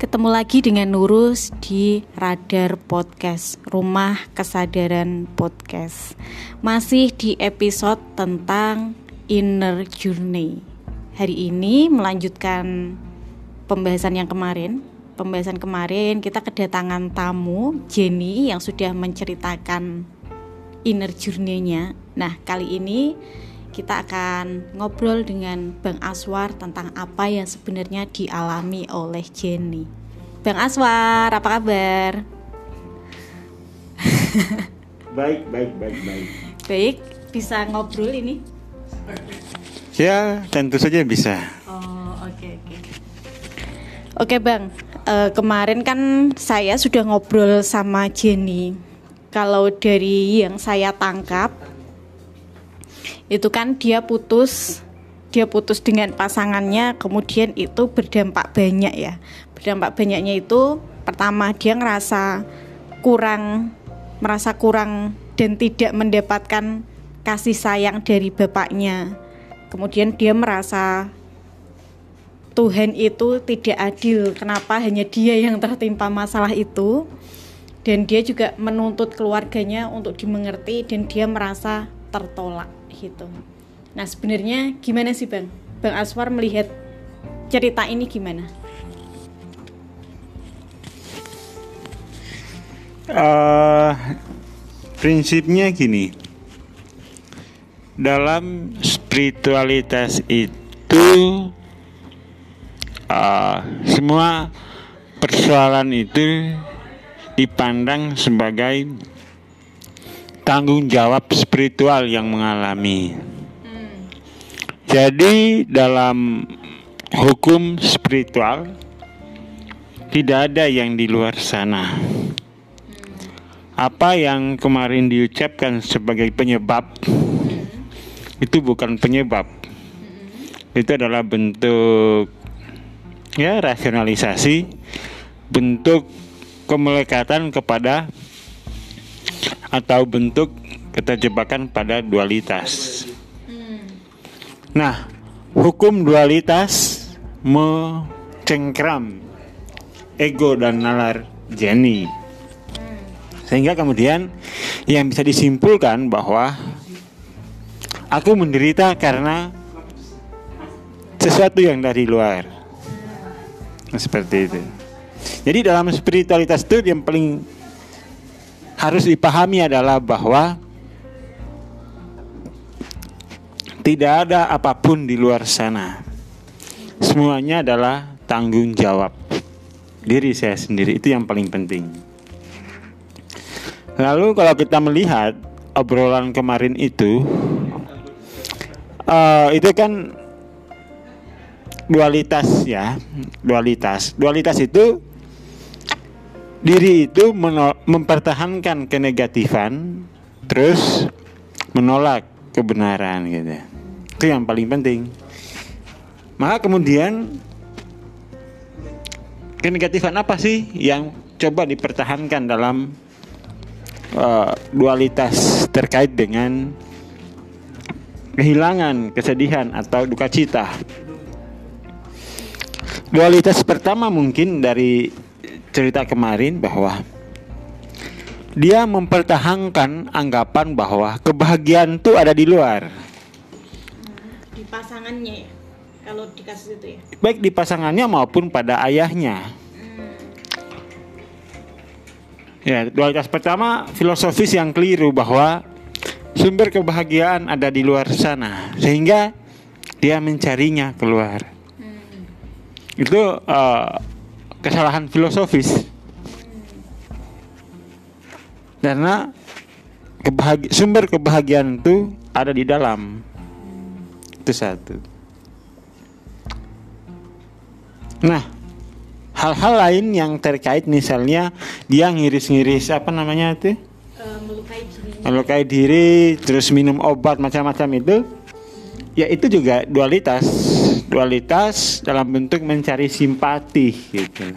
Ketemu lagi dengan Nurus di Radar Podcast, Rumah Kesadaran Podcast. Masih di episode tentang inner journey. Hari ini melanjutkan pembahasan yang kemarin. Pembahasan kemarin kita kedatangan tamu Jenny yang sudah menceritakan inner journey-nya. Nah, kali ini kita akan ngobrol dengan Bang Aswar tentang apa yang sebenarnya dialami oleh Jenny. Bang Aswar, apa kabar? baik, baik, baik, baik. Baik, bisa ngobrol ini? Ya, tentu saja bisa. Oh, oke, okay, oke. Okay. Oke, Bang. Uh, kemarin kan saya sudah ngobrol sama Jenny. Kalau dari yang saya tangkap, itu kan dia putus dia putus dengan pasangannya kemudian itu berdampak banyak ya. Berdampak banyaknya itu pertama dia ngerasa kurang merasa kurang dan tidak mendapatkan kasih sayang dari bapaknya. Kemudian dia merasa Tuhan itu tidak adil. Kenapa hanya dia yang tertimpa masalah itu? Dan dia juga menuntut keluarganya untuk dimengerti dan dia merasa tertolak gitu. Nah sebenarnya gimana sih bang? Bang Aswar melihat cerita ini gimana? Uh, prinsipnya gini, dalam spiritualitas itu uh, semua persoalan itu dipandang sebagai tanggung jawab spiritual yang mengalami. Jadi dalam hukum spiritual tidak ada yang di luar sana. Apa yang kemarin diucapkan sebagai penyebab itu bukan penyebab. Itu adalah bentuk ya rasionalisasi, bentuk kemelekatan kepada atau bentuk keterjebakan pada dualitas. Nah, hukum dualitas mencengkram ego dan nalar Jenny. Sehingga kemudian yang bisa disimpulkan bahwa aku menderita karena sesuatu yang dari luar. Seperti itu. Jadi dalam spiritualitas itu yang paling harus dipahami adalah bahwa tidak ada apa pun di luar sana. Semuanya adalah tanggung jawab diri saya sendiri. Itu yang paling penting. Lalu kalau kita melihat obrolan kemarin itu, uh, itu kan dualitas ya, dualitas. Dualitas itu diri itu mempertahankan kenegatifan terus menolak kebenaran gitu. Itu yang paling penting. Maka kemudian kenegatifan apa sih yang coba dipertahankan dalam uh, dualitas terkait dengan kehilangan kesedihan atau duka cita dualitas pertama mungkin dari cerita kemarin bahwa dia mempertahankan anggapan bahwa kebahagiaan itu ada di luar. Di pasangannya ya, kalau di kasus itu ya. Baik di pasangannya maupun pada ayahnya. Hmm. Ya, dualitas pertama filosofis yang keliru bahwa sumber kebahagiaan ada di luar sana, sehingga dia mencarinya keluar. Hmm. Itu uh, kesalahan filosofis. Karena kebahagi sumber kebahagiaan itu ada di dalam. Itu satu. Nah hal-hal lain yang terkait misalnya dia ngiris-ngiris apa namanya itu? Uh, melukai diri. Melukai diri terus minum obat macam-macam itu ya itu juga dualitas dualitas dalam bentuk mencari simpati gitu.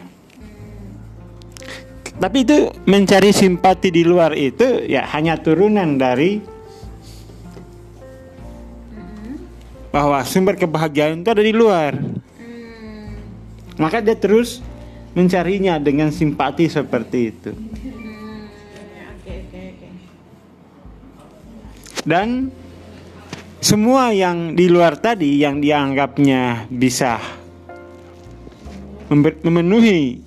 Tapi itu mencari simpati di luar itu ya hanya turunan dari bahwa sumber kebahagiaan itu ada di luar. Maka dia terus mencarinya dengan simpati seperti itu. Dan semua yang di luar tadi yang dianggapnya bisa memenuhi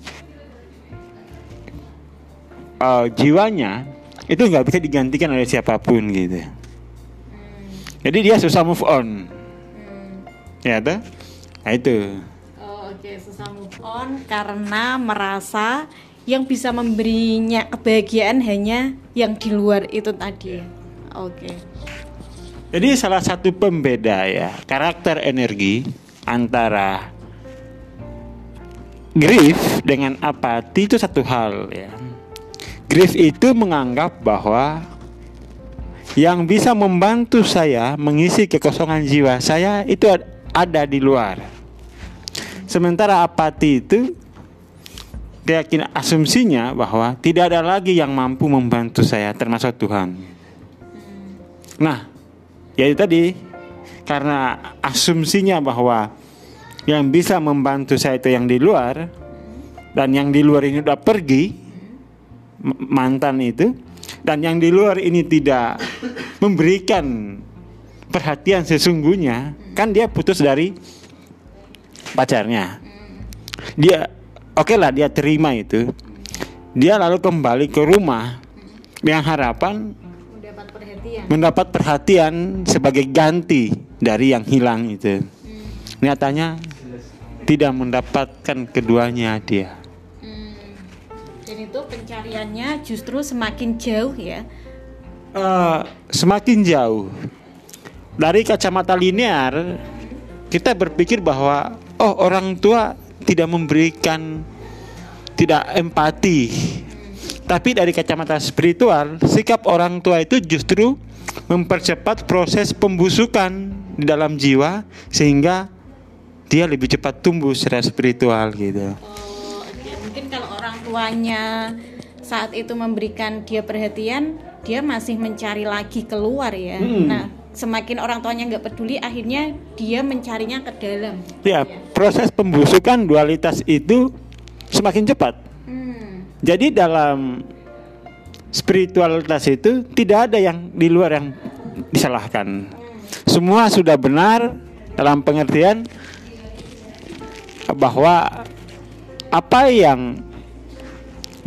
uh, jiwanya itu nggak bisa digantikan oleh siapa pun gitu. Jadi dia susah move on. Ya tuh. Nah itu. Oh, oke, okay. susah move on karena merasa yang bisa memberinya kebahagiaan hanya yang di luar itu tadi. Oke. Okay. Jadi salah satu pembeda ya karakter energi antara grief dengan apati itu satu hal ya. Grief itu menganggap bahwa yang bisa membantu saya mengisi kekosongan jiwa saya itu ada di luar. Sementara apati itu keyakinan asumsinya bahwa tidak ada lagi yang mampu membantu saya termasuk Tuhan. Nah, ya itu tadi. Karena asumsinya bahwa yang bisa membantu saya itu yang di luar dan yang di luar ini udah pergi mantan itu dan yang di luar ini tidak memberikan perhatian sesungguhnya kan dia putus dari pacarnya. Dia oke okay lah dia terima itu. Dia lalu kembali ke rumah dengan harapan perhatian. Mendapat perhatian sebagai ganti dari yang hilang itu. Hmm. nyatanya tidak mendapatkan keduanya dia. Hmm. dan itu pencariannya justru semakin jauh ya? Uh, semakin jauh. Dari kacamata linear kita berpikir bahwa oh orang tua tidak memberikan tidak empati tapi dari kacamata spiritual sikap orang tua itu justru mempercepat proses pembusukan di dalam jiwa sehingga dia lebih cepat tumbuh secara spiritual gitu. Oh, okay. mungkin kalau orang tuanya saat itu memberikan dia perhatian, dia masih mencari lagi keluar ya. Hmm. Nah, semakin orang tuanya nggak peduli akhirnya dia mencarinya ke dalam ya proses pembusukan dualitas itu semakin cepat. Jadi dalam spiritualitas itu tidak ada yang di luar yang disalahkan semua sudah benar dalam pengertian bahwa apa yang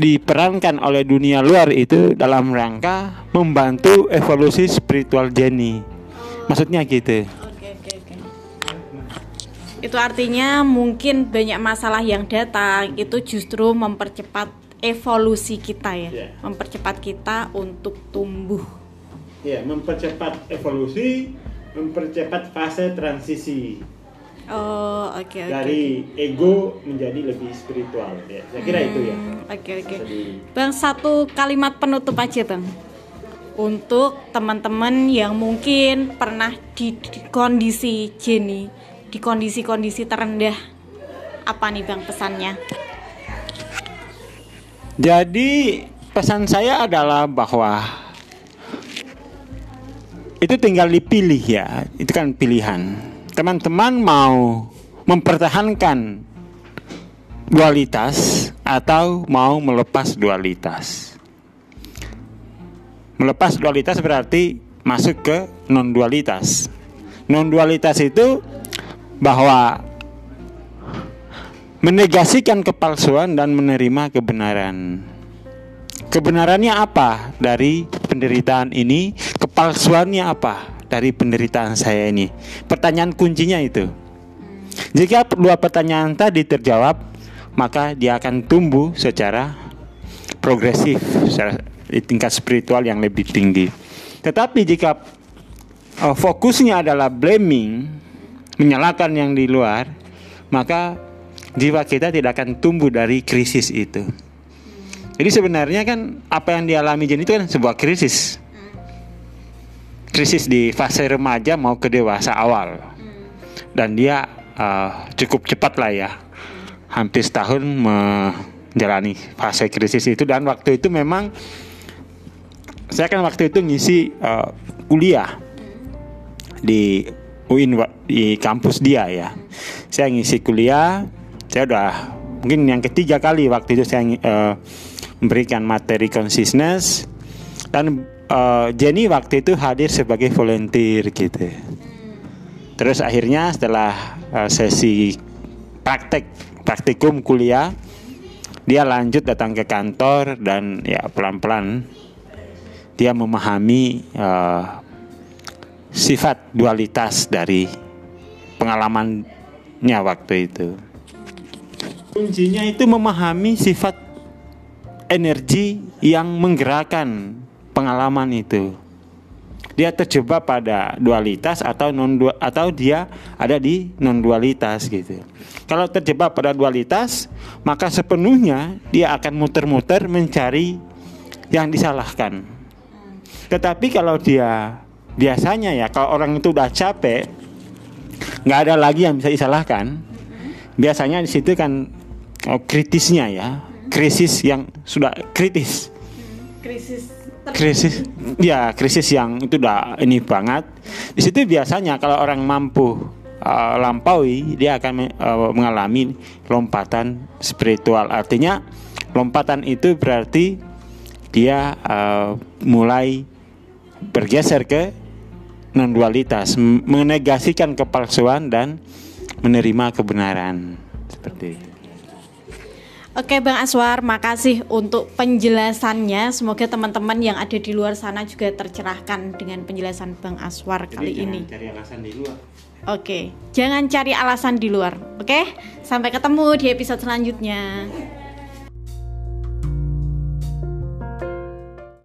diperankan oleh dunia luar itu dalam rangka membantu evolusi spiritual Jenny. Maksudnya gitu. Itu artinya mungkin banyak masalah yang datang itu justru mempercepat evolusi kita ya, yeah. mempercepat kita untuk tumbuh. Ya, yeah, mempercepat evolusi, mempercepat fase transisi. Oh, oke okay, okay, Dari okay. ego menjadi lebih spiritual ya. Saya kira hmm, itu ya. Oke, okay, oke. Okay. Bang, satu kalimat penutup aja, Bang untuk teman-teman yang mungkin pernah di, di kondisi Jenny di kondisi-kondisi terendah apa nih bang pesannya? Jadi pesan saya adalah bahwa itu tinggal dipilih ya, itu kan pilihan. Teman-teman mau mempertahankan dualitas atau mau melepas dualitas. Melepas dualitas berarti masuk ke non dualitas. Non dualitas itu bahwa menegasikan kepalsuan dan menerima kebenaran. Kebenarannya apa dari penderitaan ini? Kepalsuannya apa dari penderitaan saya ini? Pertanyaan kuncinya itu. Jika dua pertanyaan tadi terjawab, maka dia akan tumbuh secara progresif, secara di tingkat spiritual yang lebih tinggi. Tetapi jika uh, fokusnya adalah blaming, menyalahkan yang di luar, maka jiwa kita tidak akan tumbuh dari krisis itu. Jadi sebenarnya kan apa yang dialami Jen itu kan sebuah krisis. Krisis di fase remaja mau ke dewasa awal. Dan dia uh, cukup cepat lah ya. Hampir setahun menjalani fase krisis itu dan waktu itu memang saya kan waktu itu ngisi uh, kuliah di UIN di kampus dia ya. Saya ngisi kuliah, saya udah mungkin yang ketiga kali waktu itu saya uh, memberikan materi consciousness dan uh, Jenny waktu itu hadir sebagai volunteer gitu. Terus akhirnya setelah uh, sesi praktek praktikum kuliah dia lanjut datang ke kantor dan ya pelan-pelan dia memahami uh, sifat dualitas dari pengalamannya waktu itu. Kuncinya itu memahami sifat energi yang menggerakkan pengalaman itu. Dia terjebak pada dualitas atau non atau dia ada di non dualitas gitu. Kalau terjebak pada dualitas, maka sepenuhnya dia akan muter-muter mencari yang disalahkan. Tetapi kalau dia biasanya ya kalau orang itu udah capek nggak ada lagi yang bisa disalahkan biasanya di situ kan kritisnya ya. Krisis yang sudah kritis. Krisis krisis ya krisis yang itu udah ini banget. Di situ biasanya kalau orang mampu uh, lampaui dia akan uh, mengalami lompatan spiritual. Artinya lompatan itu berarti dia uh, mulai bergeser ke non dualitas, menegasikan kepalsuan dan menerima kebenaran. Seperti itu. Oke Bang Aswar, makasih untuk penjelasannya. Semoga teman-teman yang ada di luar sana juga tercerahkan dengan penjelasan Bang Aswar Jadi kali ini. Cari alasan di luar. Oke, jangan cari alasan di luar. Oke, sampai ketemu di episode selanjutnya.